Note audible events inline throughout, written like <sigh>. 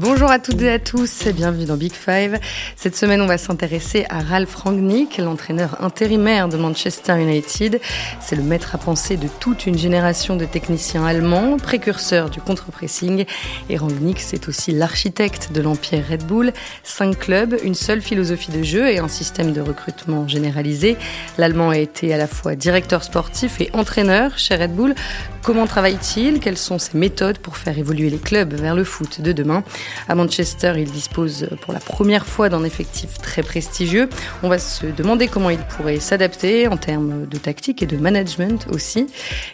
Bonjour à toutes et à tous, bienvenue dans Big Five. Cette semaine, on va s'intéresser à Ralph Rangnick, l'entraîneur intérimaire de Manchester United. C'est le maître à penser de toute une génération de techniciens allemands, précurseur du contre-pressing. Et Rangnick, c'est aussi l'architecte de l'empire Red Bull. Cinq clubs, une seule philosophie de jeu et un système de recrutement généralisé. L'Allemand a été à la fois directeur sportif et entraîneur chez Red Bull. Comment travaille-t-il? Quelles sont ses méthodes pour faire évoluer les clubs vers le foot de demain? À Manchester, il dispose pour la première fois d'un effectif très prestigieux. On va se demander comment il pourrait s'adapter en termes de tactique et de management aussi.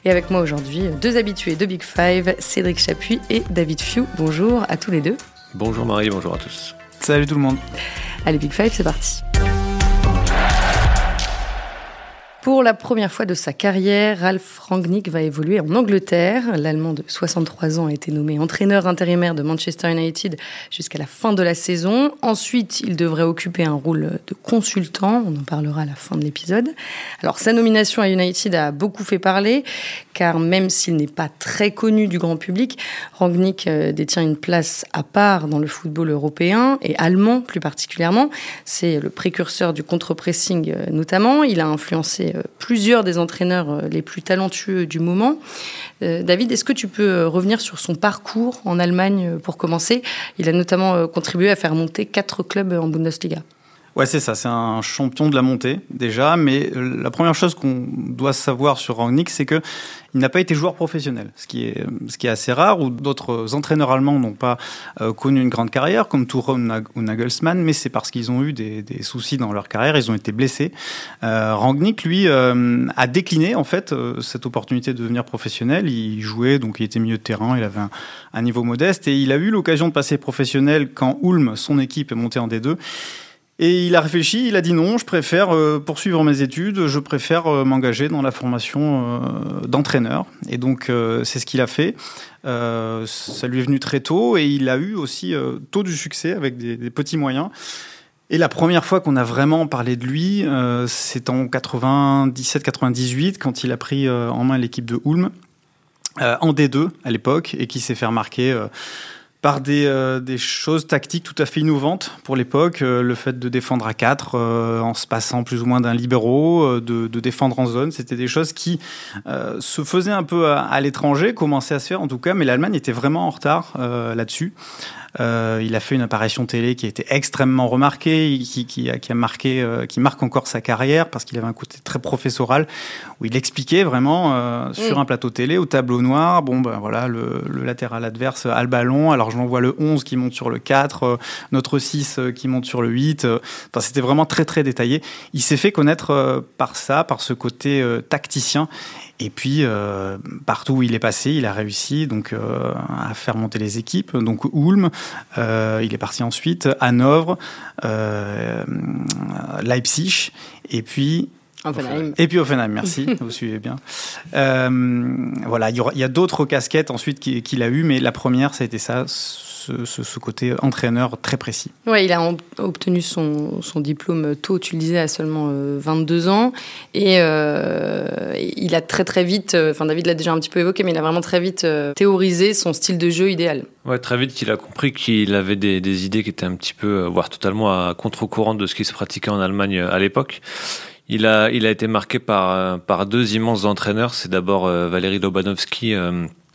Et avec moi aujourd'hui, deux habitués de Big Five, Cédric Chapuis et David Few. Bonjour à tous les deux. Bonjour Marie, bonjour à tous. Salut tout le monde. Allez, Big Five, c'est parti. Pour la première fois de sa carrière, Ralph Rangnick va évoluer en Angleterre. L'Allemand de 63 ans a été nommé entraîneur intérimaire de Manchester United jusqu'à la fin de la saison. Ensuite, il devrait occuper un rôle de consultant. On en parlera à la fin de l'épisode. Alors, sa nomination à United a beaucoup fait parler, car même s'il n'est pas très connu du grand public, Rangnick euh, détient une place à part dans le football européen et allemand plus particulièrement. C'est le précurseur du contre-pressing euh, notamment. Il a influencé plusieurs des entraîneurs euh, les plus talentueux du moment. Euh, David, est-ce que tu peux revenir sur son parcours en Allemagne pour commencer? Il a notamment contribué à faire monter quatre clubs en Bundesliga. Ouais, c'est ça. C'est un champion de la montée déjà, mais la première chose qu'on doit savoir sur Rangnick, c'est que il n'a pas été joueur professionnel, ce qui est ce qui est assez rare. Ou d'autres entraîneurs allemands n'ont pas euh, connu une grande carrière, comme Tuchel ou Nagelsmann, mais c'est parce qu'ils ont eu des, des, soucis dans leur carrière, ils ont été blessés. Euh, Rangnick, lui, euh, a décliné en fait euh, cette opportunité de devenir professionnel. Il jouait, donc il était milieu de terrain, il avait un, un niveau modeste, et il a eu l'occasion de passer professionnel quand Ulm, son équipe, est montée en D2. Et il a réfléchi, il a dit non, je préfère euh, poursuivre mes études, je préfère euh, m'engager dans la formation euh, d'entraîneur. Et donc c'est ce qu'il a fait. ça lui est venu très tôt et il a eu aussi tôt du succès avec des, petits moyens. Et la première fois qu'on a vraiment parlé de lui, c'est en 97-98 quand il a pris en main l'équipe de Ulm en D2 à l'époque et qui s'est fait remarquer par des, euh, des, choses tactiques tout à fait innovantes pour l'époque. Euh, le fait de défendre à 4 euh, en se passant plus ou moins d'un libéraux, de, de, défendre en zone, c'était des choses qui se faisaient un peu à, à l'étranger, commençaient à se faire en tout cas, mais l'Allemagne était vraiment en retard là-dessus. Euh, il a fait une apparition télé qui a été extrêmement remarquée, qui, qui, a, qui a marqué, euh, qui marque encore sa carrière parce qu'il avait un côté très professoral où il expliquait vraiment euh, sur mm. un plateau télé au tableau noir, bon ben voilà, le, le latéral adverse a le ballon, alors je l'envoie le 11 qui monte sur le 4, euh, notre 6 euh, qui monte sur le 8. Enfin, c'était vraiment très très détaillé. Il s'est fait connaître par ça, par ce côté tacticien et puis, euh, partout où il est passé, il a réussi donc euh, à faire monter les équipes. Donc, Ulm, euh, il est parti ensuite, Hanovre, euh, Leipzig, et puis Offenheim. Et puis Offenheim, merci, <laughs> vous suivez bien. Euh, voilà, il y, y a d'autres casquettes ensuite qu'il a eu, mais la première, ça a été ça, ce, ce, côté entraîneur très précis. Ouais, il a obtenu son, son, diplôme tôt, tu le disais, à seulement 22 euh, ans. Et euh, il a très très vite, enfin David l'a déjà un petit peu évoqué, mais il a vraiment très vite théorisé son style de jeu idéal. Ouais, très vite qu'il a compris qu'il avait des, des, idées qui étaient un petit peu, voire totalement à contre-courant de ce qui se pratiquait en Allemagne à l'époque. Il a, été marqué par, par deux immenses entraîneurs. C'est d'abord Valérie Lobanovski,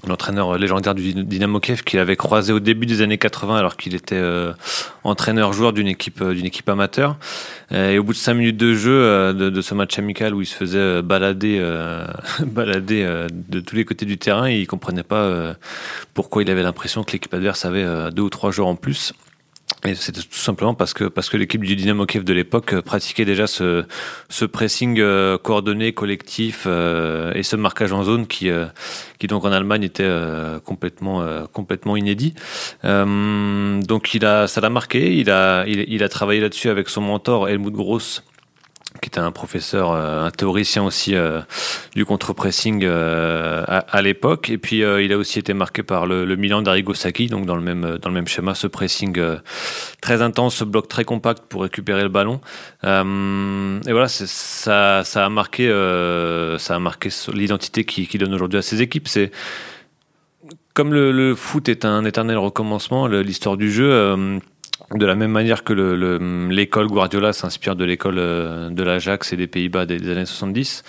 l'entraîneur légendaire du Dynamo Kiev qu'il avait croisé au début des années 80 alors qu'il était euh, entraîneur-joueur d'une équipe euh, amateur et au bout de cinq minutes de jeu euh, de, ce match amical où il se faisait euh, balader euh, <laughs> de tous les côtés du terrain il comprenait pas pourquoi il avait l'impression que l'équipe adverse avait deux ou trois joueurs en plus et c'était tout simplement parce que parce que l'équipe du Dynamo Kiev de l'époque euh, pratiquait déjà ce ce pressing euh, coordonné collectif euh, et ce marquage en zone qui qui donc en Allemagne était complètement complètement inédit. donc il a ça l'a marqué, il a il, il a travaillé là-dessus avec son mentor Helmut Gross qui était un professeur, euh, un théoricien aussi euh, du contre-pressing euh, à, l'époque. Et puis il a aussi été marqué par le, Milan d'Arrigo Sacchi, donc dans le même dans le même schéma, ce pressing très intense, ce bloc très compact pour récupérer le ballon. et voilà, ça ça a marqué ça a marqué l'identité qui, donne aujourd'hui à ces équipes. C'est comme le, foot est un éternel recommencement, l'histoire du jeu, de la même manière que l'école Guardiola s'inspire de l'école euh, de l'Ajax et des Pays-Bas des, années 70,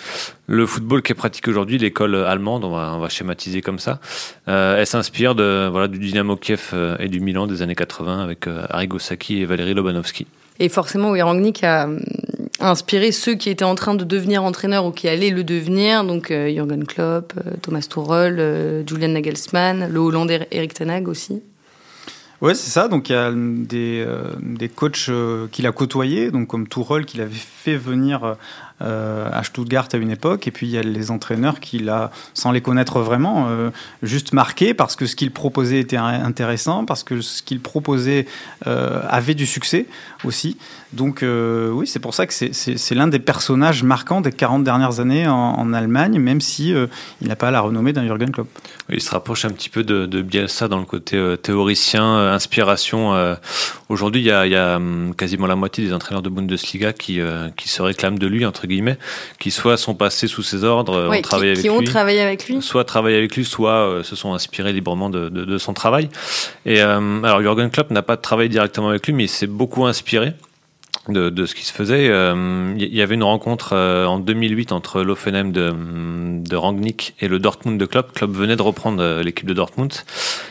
le football qui est pratiqué aujourd'hui, l'école allemande, on va, schématiser comme ça, euh, elle s'inspire de, voilà, du Dynamo Kiev et du Milan des années 80 avec Arrigo Sacchi et Valérie Lobanovski. Et forcément, Rangnick a inspiré ceux qui étaient en train de devenir entraîneurs ou qui allaient le devenir, donc euh, Jürgen Klopp, euh, Thomas Tuchel, euh, Julian Nagelsmann, le Hollandais Erik Ten Hag aussi. Ouais, c'est ça. Donc il y a des, des coachs qu'il a côtoyés, donc comme Tuchel qu'il avait fait venir euh, à Stuttgart à une époque, et puis il y a les entraîneurs qui, a, sans les connaître vraiment, euh, juste marqué parce que ce qu'ils proposaient était intéressant, parce que ce qu'ils proposaient euh, avait du succès aussi. Donc oui, c'est pour ça que c'est l'un des personnages marquants des 40 dernières années en, Allemagne, même si il n'a pas la renommée d'un Jürgen Klopp. il se rapproche un petit peu de, Bielsa dans le côté théoricien, inspiration. Aujourd'hui, il y a, y a hum, quasiment la moitié des entraîneurs de Bundesliga qui, qui se réclament de lui, entre qui soit sont passés sous ses ordres, ont travaillé avec lui, travaillé avec lui, soit travaillé avec lui, soit euh, se sont inspirés librement de, son travail. Et euh, alors Jürgen Klopp n'a pas travaillé directement avec lui, mais il s'est beaucoup inspiré de, de, ce qui se faisait. Il euh, y avait une rencontre euh, en 2008 entre l'Offenheim de, de Rangnick et le Dortmund de Klopp. Klopp venait de reprendre euh, l'équipe de Dortmund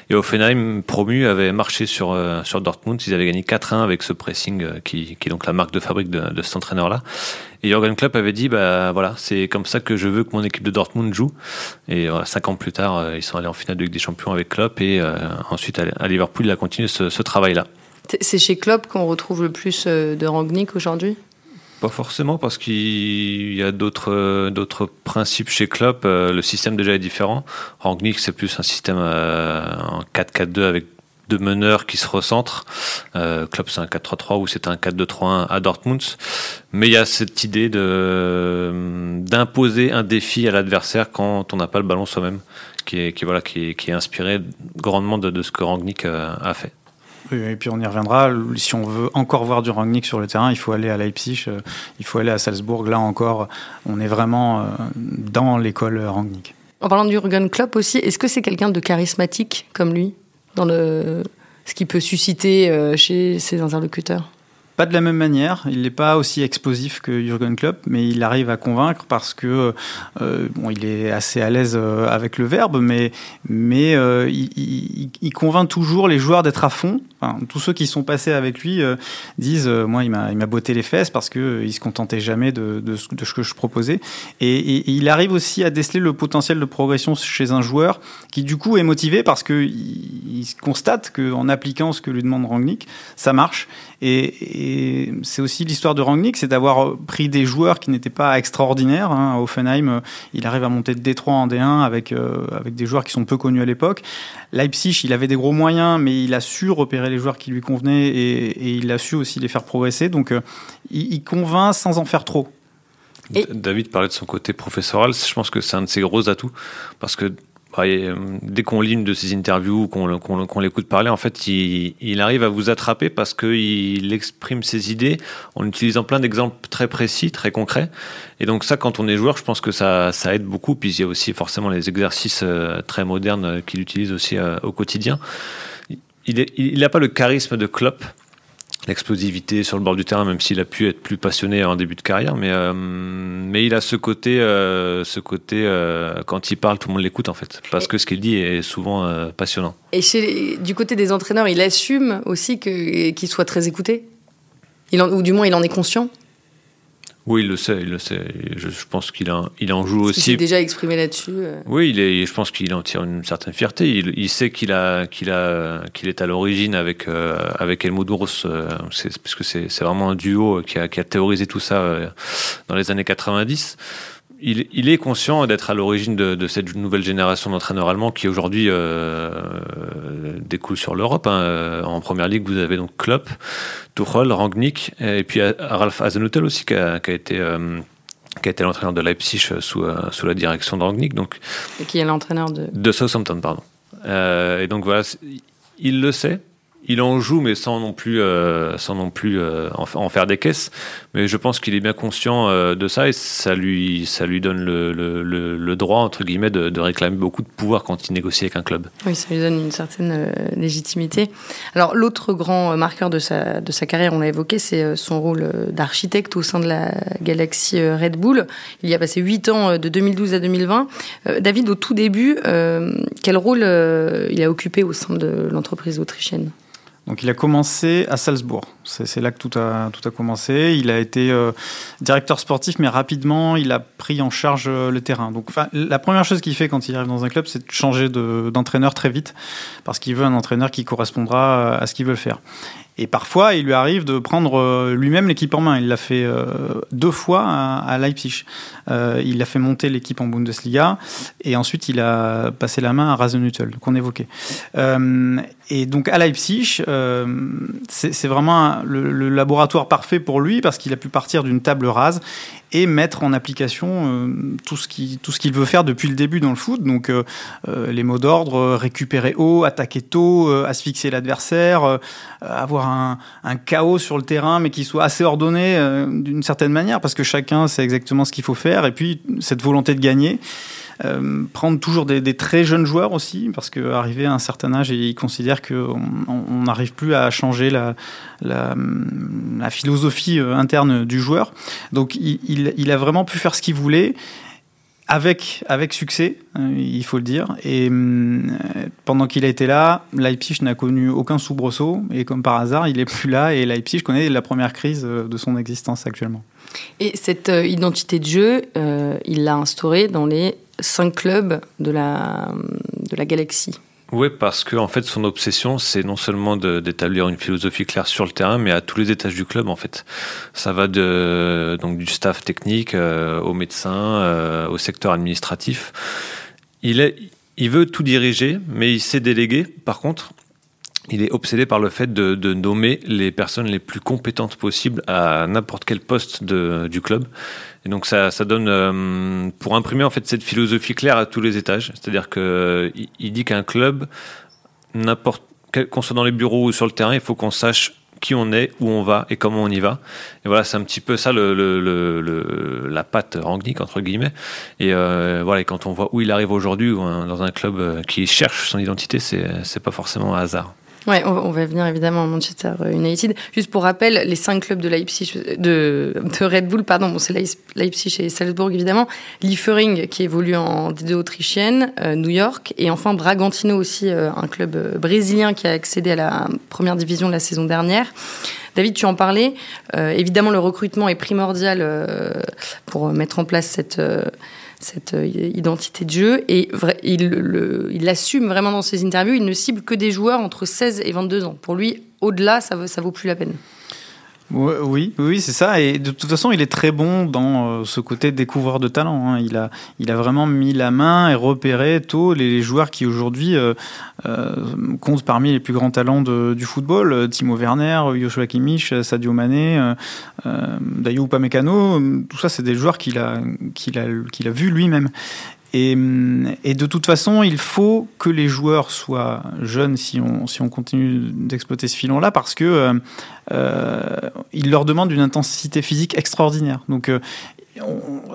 et Offenheim promu avait marché sur sur Dortmund. Ils avaient gagné 4-1 avec ce pressing qui, qui, est donc la marque de fabrique de, cet entraîneur-là. Et Jürgen Klopp avait dit bah voilà c'est comme ça que je veux que mon équipe de Dortmund joue. Et cinq ans plus tard ils sont allés en finale de Ligue des Champions avec Klopp et ensuite à Liverpool il a continué ce, ce travail-là. C'est chez Klopp qu'on retrouve le plus euh, de Rangnick aujourd'hui? Pas forcément parce qu'il y a d'autres euh, d'autres principes chez Klopp. Euh, le système déjà est différent. Rangnick c'est plus un système en 4-4-2 avec deux meneurs qui se recentrent. Klopp c'est un 4-3-3 ou c'est un 4-2-3-1 à Dortmund. Mais il y a cette idée de d'imposer un défi à l'adversaire quand on n'a pas le ballon soi-même, qui est voilà qui est, qui est inspiré grandement de, de ce que Rangnick a fait et puis on y reviendra. Si on veut encore voir du Rangnick sur le terrain, il faut aller à Leipzig, euh, il faut aller à Salzbourg. Là encore, on est vraiment euh, dans l'école Rangnick. En parlant du Jurgen Klopp aussi, est-ce que c'est quelqu'un de charismatique comme lui dans le ce qui peut susciter euh, chez ses interlocuteurs? Pas de la même manière, il n'est pas aussi explosif que Jürgen Klopp, mais il arrive à convaincre parce que euh, bon, il est assez à l'aise avec le verbe, mais, mais euh, il, il, convainc toujours les joueurs d'être à fond. Tous ceux qui sont passés avec lui disent moi il m'a botté les fesses parce que il se contentait jamais de, ce, que je proposais. Et, il arrive aussi à déceler le potentiel de progression chez un joueur qui du coup est motivé parce que il, constate qu'en appliquant ce que lui demande Rangnick, ça marche. Et, c'est aussi l'histoire de Rangnick, c'est d'avoir pris des joueurs qui n'étaient pas extraordinaires. Hein. À Offenheim, euh, il arrive à monter de D3 en D1 avec, euh, avec des joueurs qui sont peu connus à l'époque. Leipzig, il avait des gros moyens, mais il a su repérer les joueurs qui lui convenaient et, il a su aussi les faire progresser. Donc euh, il, convainc sans en faire trop. David parlait de son côté professoral, je pense que c'est un de ses gros atouts, parce que euh, dès qu'on lit une de ses interviews, qu'on l'écoute parler, en fait, il, arrive à vous attraper parce qu'il exprime ses idées en utilisant plein d'exemples très précis, très concrets. Et donc ça, quand on est joueur, je pense que ça, aide beaucoup. Puis il y a aussi forcément les exercices euh, très modernes qu'il utilise aussi au quotidien. Il n'a pas le charisme de Klopp, l'explosivité sur le bord du terrain, même s'il a pu être plus passionné en début de carrière. Mais, euh, mais il a ce côté, euh, ce côté euh, quand il parle, tout le monde l'écoute en fait, parce que ce qu'il dit est souvent passionnant. Et du côté des entraîneurs, il assume aussi qu'il soit très écouté, ou du moins il en est conscient? Oui, il le sait, il le sait. Je, pense qu'il il en joue aussi. Il s'est déjà exprimé là-dessus. Euh. Oui, il est, je pense qu'il en tire une certaine fierté. Il, sait qu'il a, qu'il a, qu'il est à l'origine avec euh, avec Helmut Gross, euh, parce que c'est, vraiment un duo qui a, qui a théorisé tout ça dans les années 90 il, est conscient d'être à l'origine de, cette nouvelle génération d'entraîneurs allemands qui aujourd'hui euh, découle sur l'Europe. Hein. En première ligue, vous avez donc Klopp, Tuchel, Rangnick et puis Ralph Hasenhutel aussi qui a, été euh, qui a été l'entraîneur de Leipzig sous, euh, sous la direction de Rangnick. Donc, et qui est l'entraîneur de... De Southampton, pardon. et donc voilà, il le sait, il en joue, mais sans non plus, euh, sans non plus euh, en, faire des caisses. Mais je pense qu'il est bien conscient euh, de ça et ça lui, ça lui donne le, le, droit, entre guillemets, de, de, réclamer beaucoup de pouvoir quand il négocie avec un club. Oui, ça lui donne une certaine légitimité. Alors, l'autre grand marqueur de sa, de sa carrière, on l'a évoqué, c'est son rôle d'architecte au sein de la galaxie Red Bull. Il y a passé 8 ans, de 2012 à 2020. David, au tout début, quel rôle il a occupé au sein de l'entreprise autrichienne? Donc il a commencé à Salzbourg. C'est là que tout a, tout a commencé. Il a été euh, directeur sportif, mais rapidement, il a pris en charge euh, le terrain. Donc la première chose qu'il fait quand il arrive dans un club, c'est de changer d'entraîneur très vite, parce qu'il veut un entraîneur qui correspondra à ce qu'il veut faire. Et parfois, il lui arrive de prendre euh, lui-même l'équipe en main. Il l'a fait euh, deux fois à, Leipzig. Euh, il a fait monter l'équipe en Bundesliga et ensuite il a passé la main à Rasenhüttel qu'on évoquait. et donc à Leipzig, c'est vraiment le, laboratoire parfait pour lui parce qu'il a pu partir d'une table rase et mettre en application tout ce qu'il tout ce qu'il veut faire depuis le début dans le foot. Donc les mots d'ordre récupérer haut, attaquer tôt, asphyxier l'adversaire, avoir un, chaos sur le terrain, mais qui soit assez ordonné euh, d'une certaine manière, parce que chacun sait exactement ce qu'il faut faire, et puis cette volonté de gagner. Euh, prendre toujours des, très jeunes joueurs aussi, parce qu'arriver à un certain âge, il considère qu'on n'arrive plus à changer la, philosophie euh, interne du joueur. Donc il, a vraiment pu faire ce qu'il voulait avec, avec succès, euh, il faut le dire. Et euh, pendant qu'il a été là, Leipzig n'a connu aucun soubresaut. Et comme par hasard, il est plus là. Et Leipzig connaît la première crise de son existence actuellement. Et cette identité de jeu, il l'a instaurée dans les cinq clubs de la, de la galaxie. Oui, parce que en fait, son obsession, c'est non seulement d'établir une philosophie claire sur le terrain, mais à tous les étages du club, en fait. Ça va de donc du staff technique euh, aux médecins, euh, au secteur administratif. Il est, il veut tout diriger, mais il sait déléguer. Par contre, il est obsédé par le fait de, nommer les personnes les plus compétentes possibles à n'importe quel poste du club. Et donc ça, donne euh, pour imprimer en fait cette philosophie claire à tous les étages. C'est-à-dire que il dit qu'un club, n'importe qu'on soit dans les bureaux ou sur le terrain, il faut qu'on sache qui on est, où on va et comment on y va. Et voilà, c'est un petit peu ça la patte Rangnick entre guillemets. Et euh, voilà, et quand on voit où il arrive aujourd'hui dans un club euh, qui cherche son identité, c'est pas forcément un hasard. Ouais, on, va venir évidemment à Manchester United. Juste pour rappel, les cinq clubs de Leipzig, de, de Red Bull, pardon, bon, c'est Leipzig et Salzbourg évidemment, Liefering qui évolue en D2 autrichienne, euh, New York et enfin Bragantino aussi, euh, un club euh, brésilien qui a accédé à la première division la saison dernière. David, tu en parlais. évidemment, le recrutement est primordial pour mettre en place cette cette euh, identité de jeu. Et il l'assume vraiment dans ses interviews. Il ne cible que des joueurs entre 16 et 22 ans. Pour lui, au-delà, ça ça vaut plus la peine. Oui, oui, c'est ça. Et de toute façon, il est très bon dans euh, ce côté découvreur de talent. Hein. Il, a, il a vraiment mis la main et repéré tôt les, joueurs qui aujourd'hui euh, euh, comptent parmi les plus grands talents du football. Timo Werner, Joshua Kimmich, Sadio Mané, euh, Dayo. Tout ça, c'est des joueurs qu'il a, qu'il a, qu'il a vu lui-même. Et, et, de toute façon, il faut que les joueurs soient jeunes si on, continue d'exploiter ce filon-là, parce que euh, euh il leur demande une intensité physique extraordinaire. Euh,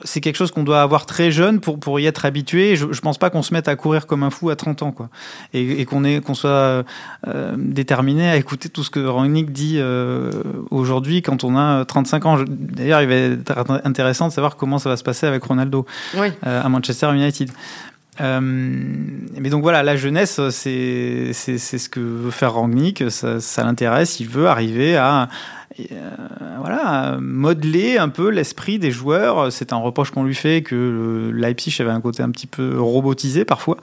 c'est quelque chose qu'on doit avoir très jeune pour, pour y être habitué. Je, je pense pas qu'on se mette à courir comme un fou à 30 ans, quoi. Et, et qu'on qu'on soit euh, déterminé à écouter tout ce que Rangnick dit euh, aujourd'hui quand on a 35 ans. D'ailleurs, il va être intéressant de savoir comment ça va se passer avec Ronaldo oui. euh, à Manchester United. Euh, mais donc voilà, la jeunesse, c'est ce que veut faire Rangnick, ça, l'intéresse, il veut arriver à, euh, voilà, modeler un peu l'esprit des joueurs. C'est un reproche qu'on lui fait que Leipzig avait un côté un petit peu robotisé parfois,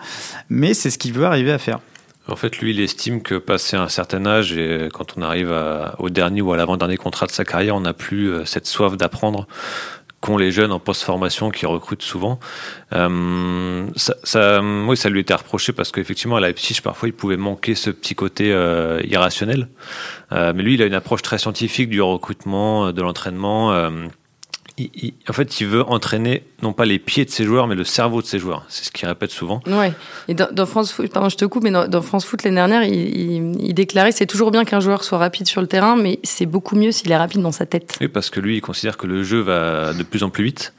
mais c'est ce qu'il veut arriver à faire. En fait, lui, il estime que passé un certain âge et quand on arrive au dernier ou à l'avant-dernier contrat de sa carrière, on n'a plus euh, cette soif d'apprendre qu'ont les jeunes en post-formation qui recrutent souvent. Euh, ça, ça, oui, ça lui était reproché parce qu'effectivement, à Leipzig, parfois, il pouvait manquer ce petit côté euh, irrationnel. Euh, mais lui, il a une approche très scientifique du recrutement, de l'entraînement. En fait, il veut entraîner non pas les pieds de ses joueurs, mais le cerveau de ses joueurs. C'est ce qu'il répète souvent. Ouais. Et dans, France Foot, pardon, je te coupe, mais dans, France Foot l'année dernière, il, déclarait c'est toujours bien qu'un joueur soit rapide sur le terrain, mais c'est beaucoup mieux s'il est rapide dans sa tête. Oui, parce que lui, il considère que le jeu va de plus en plus vite.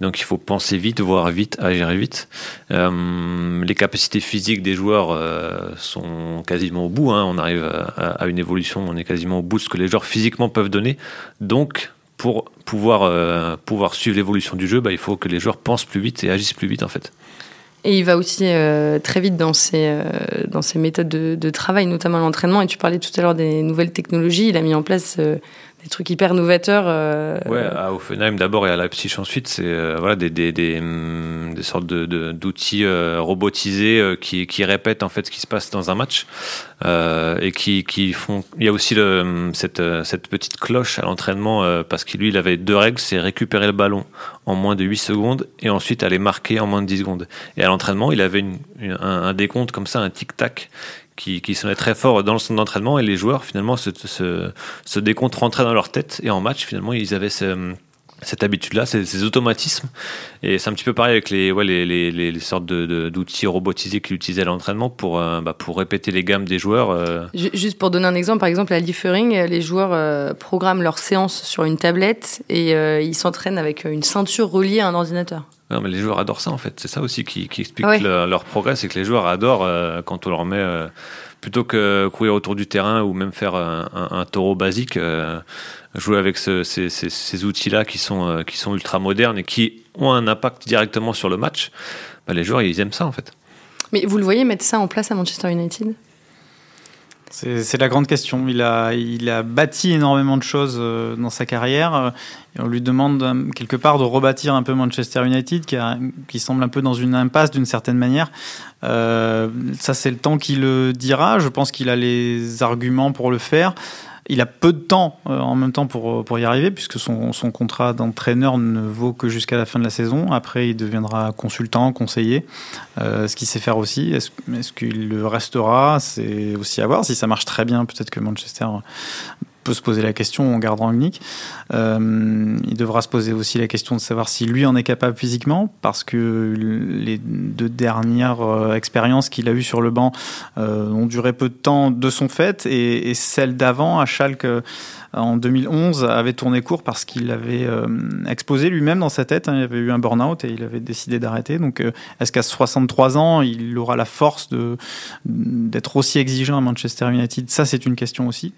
Donc, il faut penser vite, voir vite, agir vite. Euh, les capacités physiques des joueurs euh, sont quasiment au bout. Hein. On arrive à, à une évolution, on est quasiment au bout de ce que les joueurs physiquement peuvent donner. Donc, pour pouvoir, euh, pouvoir suivre l'évolution du jeu, bah, il faut que les joueurs pensent plus vite et agissent plus vite en fait. Et il va aussi euh, très vite dans ses, euh, dans ses méthodes de, de travail, notamment l'entraînement. Et tu parlais tout à l'heure des nouvelles technologies. Il a mis en place des trucs hyper novateurs. Euh... Ouais, à Offenheim d'abord et à Leipzig ensuite, c'est euh, voilà des, des, des, des, sortes de, d'outils euh, robotisés euh, qui, qui répètent en fait ce qui se passe dans un match et qui, qui font. Il y a aussi hum, cette, cette petite cloche à l'entraînement parce qu'il il avait deux règles, c'est récupérer le ballon en moins de 8 secondes et ensuite aller marquer en moins de 10 secondes. Et à l'entraînement, il avait un, un décompte comme ça, un tic-tac qui, qui sonnait très fort dans le centre d'entraînement et les joueurs finalement ce, ce, dans leur tête et en match finalement ils avaient ce, cette habitude-là, ces, ces, automatismes. Et c'est un petit peu pareil avec les, ouais, les, sortes d'outils de, robotisés qu'il utilisait à l'entraînement pour, euh, bah, pour répéter les gammes des joueurs. Euh. Juste pour donner un exemple, par exemple, à Liefering, les joueurs euh, programment leur séance sur une tablette et ils s'entraînent avec une ceinture reliée à un ordinateur. Non, mais les joueurs adorent ça en fait. C'est ça aussi qui, qui explique leur progrès, c'est que les joueurs adorent euh, quand on leur met euh, plutôt que courir autour du terrain ou même faire un, un, taureau basique, euh, jouer avec ce, ces, ces, ces outils-là qui sont qui sont ultra modernes et qui ont un impact directement sur le match. Bah, les joueurs ils aiment ça en fait. Mais vous le voyez mettre ça en place à Manchester United? C'est la grande question. Il a, il a bâti énormément de choses euh, dans sa carrière. On lui demande euh, quelque part de rebâtir un peu Manchester United, qui, qui semble un peu dans une impasse d'une certaine manière. Euh, ça, c'est le temps qui le dira. Je pense qu'il a les arguments pour le faire. Il a peu de temps euh, en même temps pour, pour y arriver, puisque son, contrat d'entraîneur ne vaut que jusqu'à la fin de la saison. Après, il deviendra consultant, conseiller, euh, ce qu'il sait faire aussi. Est-ce est qu'il le restera? C'est aussi à voir. Si ça marche très bien, peut-être que Manchester peut se poser la question en gardant unique. Euh, il devra se poser aussi la question de savoir si lui en est capable physiquement, parce que les deux dernières euh, expériences qu'il a eues sur le banc euh, ont duré peu de temps de son fait, et, et celle d'avant à Schalke en 2011 avait tourné court parce qu'il avait euh, exposé lui-même dans sa tête. Hein, il avait eu un burn-out et il avait décidé d'arrêter. Donc, euh, est-ce qu'à 63 ans, il aura la force d'être aussi exigeant à Manchester United? Ça, c'est une question aussi.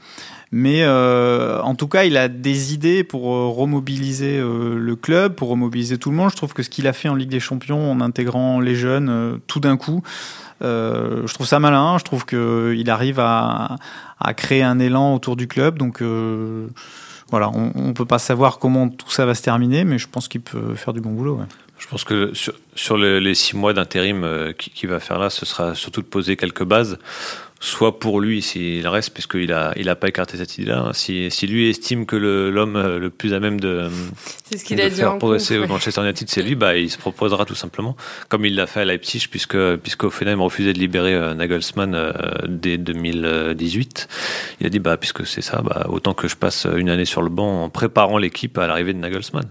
Mais euh, en tout cas, il a des idées pour remobiliser le club, pour remobiliser tout le monde. Je trouve que ce qu'il a fait en Ligue des Champions, en intégrant les jeunes tout d'un coup, euh, je trouve ça malin. Je trouve qu'il arrive à, créer un élan autour du club. Donc euh, voilà, on ne peut pas savoir comment tout ça va se terminer, mais je pense qu'il peut faire du bon boulot. Je pense que sur, les, six mois d'intérim euh, qu'il qui va faire là, ce sera surtout de poser quelques bases soit pour lui s'il reste, puisqu'il n'a il a pas écarté cette idée-là. Hein. Si, si, lui estime que l'homme le, le, plus à même de, ce de faire progresser au Manchester United, c'est lui, bah, il se proposera tout simplement, comme il l'a fait à Leipzig, puisque, puisque Offenheim refusait de libérer euh, Nagelsmann euh, dès 2018. Il a dit, bah, puisque c'est ça, bah, autant que je passe une année sur le banc en préparant l'équipe à l'arrivée de Nagelsmann.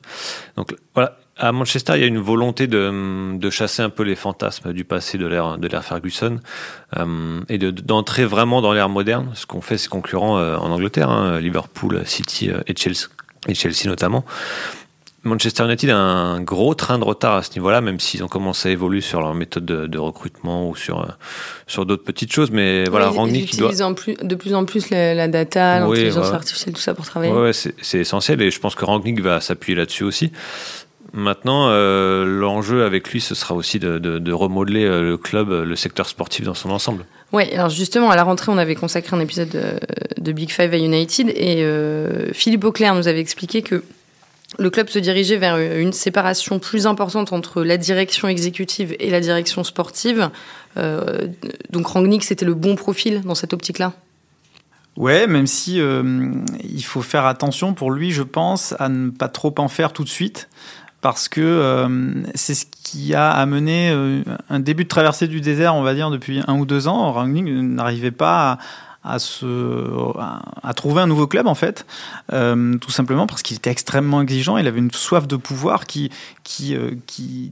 Donc voilà, à Manchester, il y a une volonté de, de chasser un peu les fantasmes du passé de l'ère de l'ère Ferguson euh, et d'entrer vraiment dans l'ère moderne. Ce qu'ont fait ses concurrents euh, en Angleterre, hein, Liverpool, City euh, et Chelsea, et Chelsea notamment. Manchester United a un gros train de retard à ce niveau-là, même s'ils ont commencé à évoluer sur leur méthode de, de recrutement ou sur, sur d'autres petites choses. Mais voilà, ils, Rangnick. Ils utilisent plus, de plus en plus la, la data, l'intelligence oui, voilà. artificielle, tout ça pour travailler. Ouais c'est essentiel et je pense que Rangnick va s'appuyer là-dessus aussi. Maintenant, euh, l'enjeu avec lui, ce sera aussi de, de, de, remodeler euh, le club, le secteur sportif dans son ensemble. Oui, alors justement, à la rentrée, on avait consacré un épisode de, de Big Five à United et euh, Philippe Auclair nous avait expliqué que le club se dirigeait vers une séparation plus importante entre la direction exécutive et la direction sportive. Euh, donc Rangnick, c'était le bon profil dans cette optique-là? Ouais, même si euh, il faut faire attention pour lui, je pense, à ne pas trop en faire tout de suite parce que euh, c'est ce qui a amené euh, un début de traversée du désert, on va dire, depuis un ou deux ans. Rangnick n'arrivait pas à, se, à, trouver un nouveau club en fait, euh, tout simplement parce qu'il était extrêmement exigeant. Il avait une soif de pouvoir qui, qui,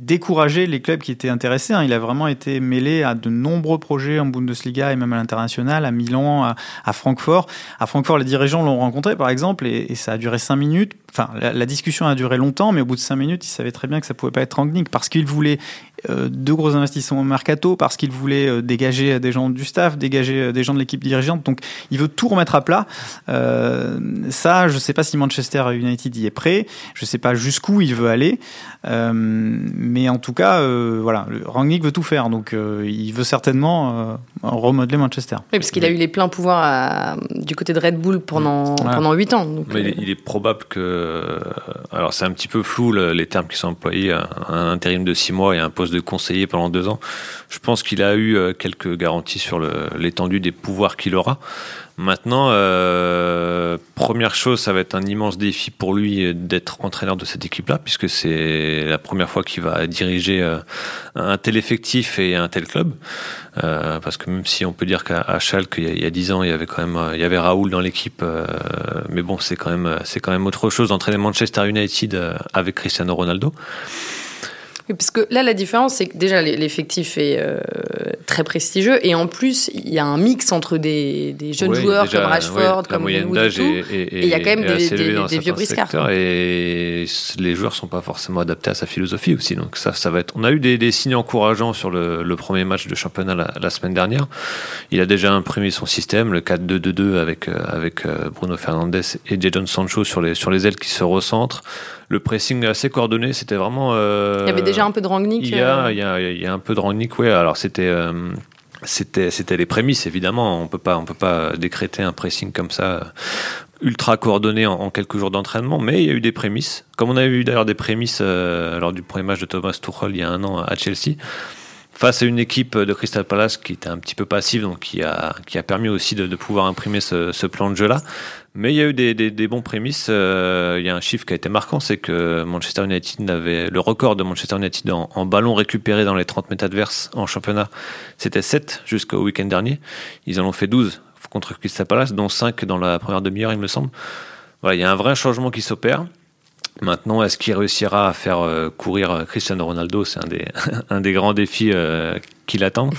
décourageait les clubs qui étaient intéressés. Hein. Il a vraiment été mêlé à de nombreux projets en Bundesliga et même à l'international, à Milan, à, Francfort. À Francfort, les dirigeants l'ont rencontré par exemple et, ça a duré cinq minutes. Enfin, la, discussion a duré longtemps, mais au bout de cinq minutes, il savait très bien que ça pouvait pas être Rangnick parce qu'il voulait euh, de gros investissements au mercato parce qu'il voulait euh, dégager des gens du staff, dégager euh, des gens de l'équipe dirigeante. Donc, il veut tout remettre à plat. ça, je sais pas si Manchester United y est prêt. Je sais pas jusqu'où il veut aller. mais en tout cas, voilà, Rangnick veut tout faire. Donc, il veut certainement remodeler Manchester. Oui, parce qu'il a eu les pleins pouvoirs du côté de Red Bull pendant pendant huit ans. mais il, est, probable que, alors c'est un petit peu flou les termes qui sont employés, un, intérim de six mois et un poste de conseiller pendant deux ans. Je pense qu'il a eu euh, quelques garanties sur l'étendue des pouvoirs qu'il aura. Maintenant, euh, première chose, ça va être un immense défi pour lui d'être entraîneur de cette équipe-là, puisque c'est la première fois qu'il va diriger euh, un tel effectif et un tel club. parce que même si on peut dire qu'à Schalke, il y a dix ans, il y avait quand même, il y avait Raoul dans l'équipe, mais bon, c'est quand même, c'est quand même autre chose d'entraîner Manchester United avec Cristiano Ronaldo parce que là, la différence, c'est que déjà, l'effectif est euh, très prestigieux et en plus, il y a un mix entre des, des jeunes joueurs comme Rashford, comme Greenwood et tout. Et, il y a quand même des, des, vieux briscards. Et les joueurs sont pas forcément adaptés à sa philosophie aussi. Donc ça, ça va être. On a eu des, signes encourageants sur le, le, premier match de championnat la, semaine dernière. Il a déjà imprimé son système, le 4-2-2-2 avec, euh, avec euh, Bruno Fernandes et Jadon Sancho sur les, sur les ailes qui se recentrent le pressing assez coordonné. C'était vraiment. Euh, il y avait déjà un peu de Rangnick. Il y a, euh, il y a, il y a un peu de Rangnick, oui. Alors c'était. Euh, c'était, c'était les prémices évidemment. On peut pas, on peut pas décréter un pressing comme ça ultra coordonné en, quelques jours d'entraînement, mais il y a eu des prémices. Comme on a eu d'ailleurs des prémices lors du premier match de Thomas Tuchel il y a un an à Chelsea face à une équipe de Crystal Palace qui était un petit peu passive, donc qui a, qui a permis aussi de, de pouvoir imprimer ce, ce, plan de jeu-là. Mais il y a eu des, bons prémices. Euh, il y a un chiffre qui a été marquant, c'est que Manchester United avait le record de Manchester United en, ballon récupéré dans les 30 mètres adverses en championnat. C'était 7 jusqu'au week-end dernier. Ils en ont fait 12 contre Crystal Palace, dont 5 dans la première demi-heure, il me semble. Il y a un vrai changement qui s'opère. Maintenant, est-ce qu'il réussira à faire euh, courir Cristiano Ronaldo? C'est <laughs> un des, grands défis euh, qui l'attendent.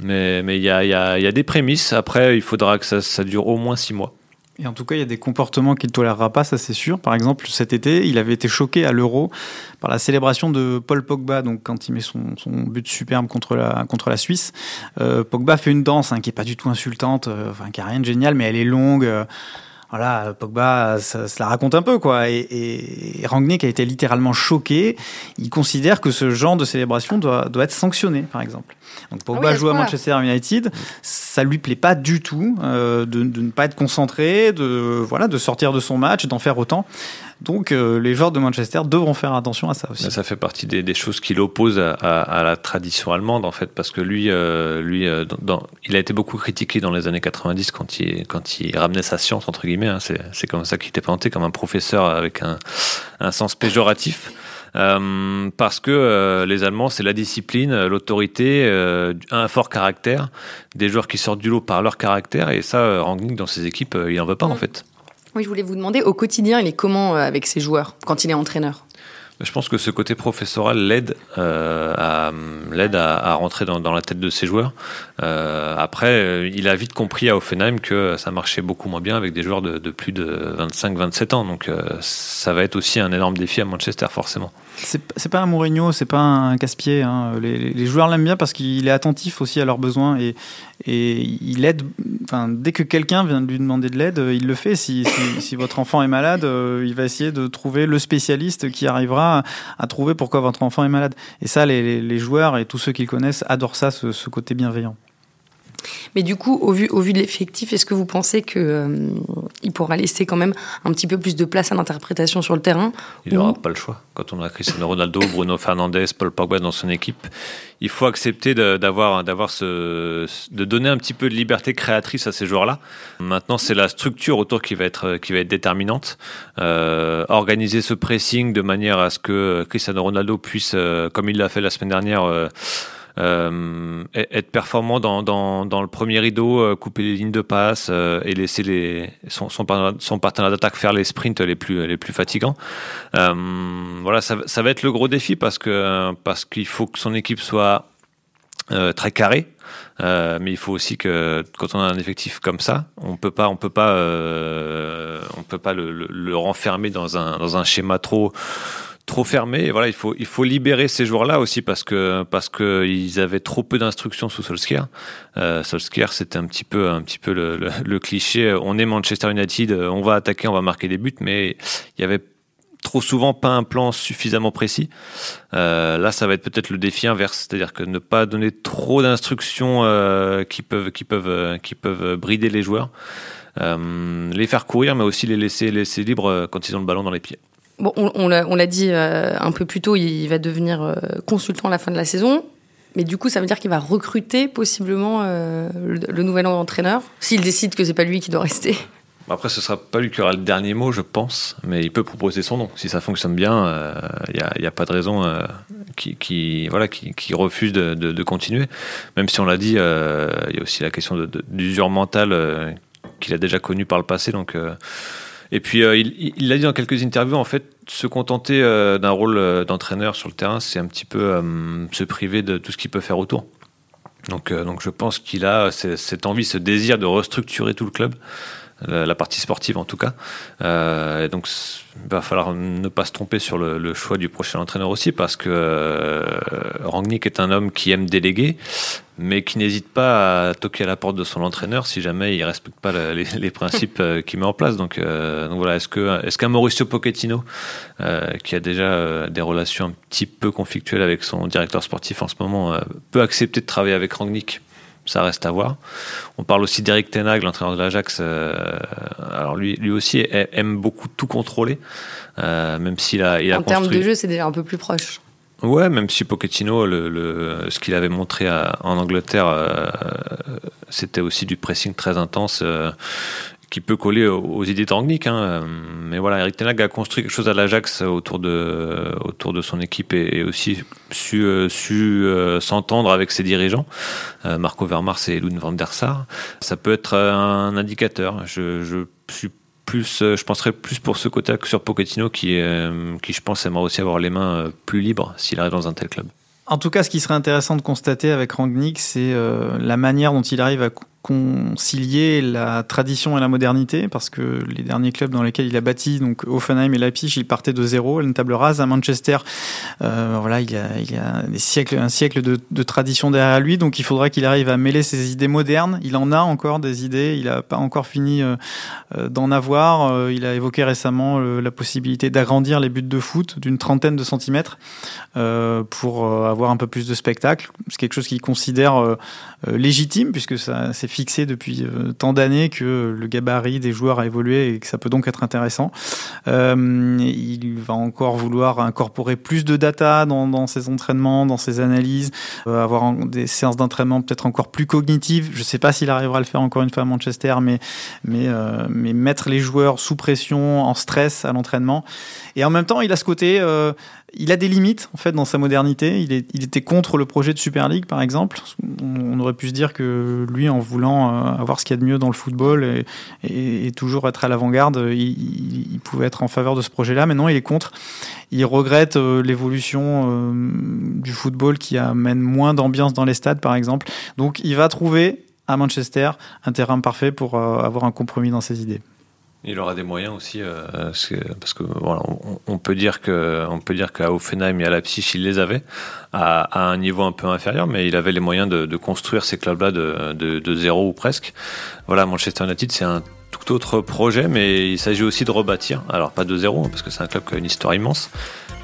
Mais il y, a, des prémices. Après, il faudra que ça, ça dure au moins six mois. Et en tout cas, il y a des comportements qu'il ne tolérera pas, ça c'est sûr. Par exemple, cet été, il avait été choqué à l'Euro par la célébration de Paul Pogba, donc quand il met son, son but superbe contre la, contre la Suisse. Euh, Pogba fait une danse hein, qui n'est pas du tout insultante, euh, enfin, qui n'a rien de génial, mais elle est longue. Euh, voilà, Pogba, ça, la raconte un peu, quoi. Et, et, Rangnick a été littéralement choqué. Il considère que ce genre de célébration doit, doit être sanctionné, par exemple. Donc Pogba ah joue à Manchester United, ça lui plaît pas du tout euh, de, de, ne pas être concentré, de voilà, de sortir de son match, d'en faire autant. Donc euh, les joueurs de Manchester devront faire attention à ça aussi. Ça fait partie des, des choses qui l'opposent à, à, la tradition allemande en fait, parce que lui, euh, lui, euh, dans, il a été beaucoup critiqué dans les années 90 quand il quand il ramenait sa science entre guillemets. Hein, c'est comme ça qu'il était présenté comme un professeur avec un, un sens péjoratif. Euh, parce que euh, les Allemands, c'est la discipline, l'autorité, euh, un fort caractère, des joueurs qui sortent du lot par leur caractère, et ça, Rangnick, dans ses équipes, il en veut pas, en fait. Oui, je voulais vous demander, au quotidien, il est comment avec ses joueurs, quand il est entraîneur? Je pense que ce côté professoral l'aide euh, à, rentrer dans, la tête de ses joueurs. Euh, après, euh, il a vite compris à Offenheim que ça marchait beaucoup moins bien avec des joueurs de, de plus de 25-27 ans. Donc euh, ça va être aussi un énorme défi à Manchester, forcément. C'est pas un Mourinho, c'est pas un casse-pied. Hein. Les, joueurs l'aiment bien parce qu'il est attentif aussi à leurs besoins et, il aide. Enfin, dès que quelqu'un vient lui demander de l'aide, il le fait. Si, votre enfant est malade, il va essayer de trouver le spécialiste qui arrivera à, trouver pourquoi votre enfant est malade. Et ça, les, joueurs et tous ceux qui le connaissent adorent ça, ce, côté bienveillant. Mais du coup, au vu, au vu de l'effectif, est-ce que vous pensez qu'il euh, il pourra laisser quand même un petit peu plus de place à l'interprétation sur le terrain Il n'aura pas le choix. Quand on a Cristiano Ronaldo, Bruno Fernandes, Paul Pogba dans son équipe, il faut accepter d'avoir, d'avoir ce, de donner un petit peu de liberté créatrice à ces joueurs-là. Maintenant, c'est la structure autour qui va être, qui va être déterminante. Euh, organiser ce pressing de manière à ce que Cristiano Ronaldo puisse, euh, comme il l'a fait la semaine dernière, euh, être performant dans, dans, le premier rideau, euh, couper les lignes de passe euh, et laisser les, son, son, son partenaire d'attaque faire les sprints les plus, les plus fatigants. voilà, ça, ça, va être le gros défi parce que parce qu'il faut que son équipe soit très carrée. mais il faut aussi que quand on a un effectif comme ça, on peut pas, on peut pas, on peut pas le, le, le renfermer dans un, dans un schéma trop trop fermé. Voilà, il faut, il faut libérer ces joueurs-là aussi parce que parce que ils avaient trop peu d'instructions sous Solskjaer. Euh, Solskjaer, c'était un petit peu un petit peu le, cliché. On est Manchester United, on va attaquer, on va marquer des buts, mais il y avait trop souvent pas un plan suffisamment précis. Euh, là, ça va être peut-être le défi inverse, c'est-à-dire que ne pas donner trop d'instructions euh, qui peuvent qui peuvent qui peuvent brider les joueurs, les faire courir, mais aussi les laisser laisser libres quand ils ont le ballon dans les pieds. Bon, on, l'a dit euh, un peu plus tôt, il va devenir euh, consultant à la fin de la saison. Mais du coup, ça veut dire qu'il va recruter possiblement euh, le, nouvel entraîneur, s'il décide que c'est pas lui qui doit rester. Après, ce sera pas lui qui aura le dernier mot, je pense, mais il peut proposer son nom. Si ça fonctionne bien, il n'y a, pas de raison qui, voilà, qui, refuse de, continuer. Même si on l'a dit, il y a aussi la question d'usure mentale qu'il a déjà connue par le passé. Donc et puis, euh, il l'a dit dans quelques interviews, en fait, se contenter euh, d'un rôle euh, d'entraîneur sur le terrain, c'est un petit peu se priver de tout ce qu'il peut faire autour. Donc, donc je pense qu'il a cette envie, ce désir de restructurer tout le club la, partie sportive en tout cas. Et donc, il va falloir ne pas se tromper sur le, choix du prochain entraîneur aussi, parce que Rangnick est un homme qui aime déléguer, mais qui n'hésite pas à toquer à la porte de son entraîneur si jamais il respecte pas <laughs> les, principes euh, qu'il met en place. Donc, euh, donc voilà, est-ce qu'un Mauricio Pochettino, qui a déjà des relations un petit peu conflictuelles avec son directeur sportif en ce moment, peut accepter de travailler avec Rangnick? Ça reste à voir. On parle aussi d'Eric Tenag, l'entraîneur de l'Ajax. Euh, alors lui, lui aussi aime beaucoup tout contrôler, euh, même s'il a, il a en termes de jeu, c'est déjà un peu plus proche. Ouais, même si Pochettino, ce qu'il avait montré en Angleterre, euh, c'était aussi du pressing très intense qui peut coller aux, idées de Hein. Mais voilà, Eric Tenag a construit quelque chose à l'Ajax autour de, autour de son équipe et, aussi su, euh, su euh, s'entendre avec ses dirigeants, euh, Marco Vermars et Lune van der Sar. Ça peut être un indicateur. Je, je suis plus, je penserais plus pour ce côté que sur Pochettino qui, qui, je pense, aimerait aussi avoir les mains plus libres s'il arrive dans un tel club. En tout cas, ce qui serait intéressant de constater avec Rangnick, c'est la manière dont il arrive à concilier la tradition et la modernité, parce que les derniers clubs dans lesquels il a bâti, donc Offenheim et Leipzig, il partait de zéro, une table rase. À Manchester, euh, voilà, il y, a, des siècles, un siècle de, tradition derrière lui, donc il faudra qu'il arrive à mêler ses idées modernes. Il en a encore des idées, il n'a pas encore fini euh, euh, d'en avoir. Il a évoqué récemment la possibilité d'agrandir les buts de foot d'une trentaine de centimètres pour avoir un peu plus de spectacle. C'est quelque chose qu'il considère légitime, puisque ça c'est fixé depuis euh, tant d'années que le gabarit des joueurs a évolué et que ça peut donc être intéressant. Euh, il va encore vouloir incorporer plus de data dans, ses entraînements, dans ses analyses, euh, avoir des séances d'entraînement peut-être encore plus cognitives. Je ne sais pas s'il arrivera à le faire encore une fois à Manchester, mais, mais mettre les joueurs sous pression, en stress à l'entraînement. Et en même temps, il a ce côté il a des limites en fait dans sa modernité. Il, était contre le projet de Super League par exemple. On, aurait pu se dire que lui, en voulant euh, avoir ce qu'il y a de mieux dans le football et, toujours être à l'avant-garde, il, il, pouvait être en faveur de ce projet-là. Mais non, il est contre. Il regrette euh, l'évolution euh, du football qui amène moins d'ambiance dans les stades par exemple. Donc il va trouver à Manchester un terrain parfait pour avoir un compromis dans ses idées. Il aura des moyens aussi, euh, parce que on, peut dire que peut dire qu'à Offenheim et à Leipzig, il les avait à, un niveau un peu inférieur, mais il avait les moyens de, construire ces clubs-là de, zéro ou presque. Voilà, Manchester United, c'est un tout autre projet, mais il s'agit aussi de rebâtir. Alors pas de zéro, parce que c'est un club qui a une histoire immense,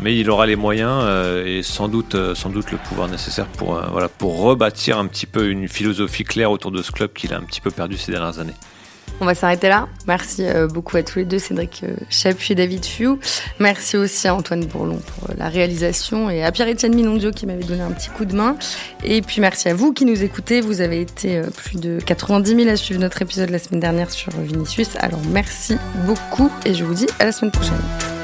mais il aura les moyens euh, et sans doute, euh, sans doute le pouvoir nécessaire pour, voilà, pour rebâtir un petit peu une philosophie claire autour de ce club qu'il a un petit peu perdu ces dernières années. On va s'arrêter là. Merci euh, beaucoup à tous les deux, Cédric euh, Chapuis et David Fiou. Merci aussi à Antoine Bourlon pour euh, la réalisation et à Pierre-Étienne Minondio qui m'avait donné un petit coup de main. Et puis merci à vous qui nous écoutez. Vous avez été plus de 90 000 à suivre notre épisode la semaine dernière sur Vinicius. Alors merci beaucoup et je vous dis à la semaine prochaine.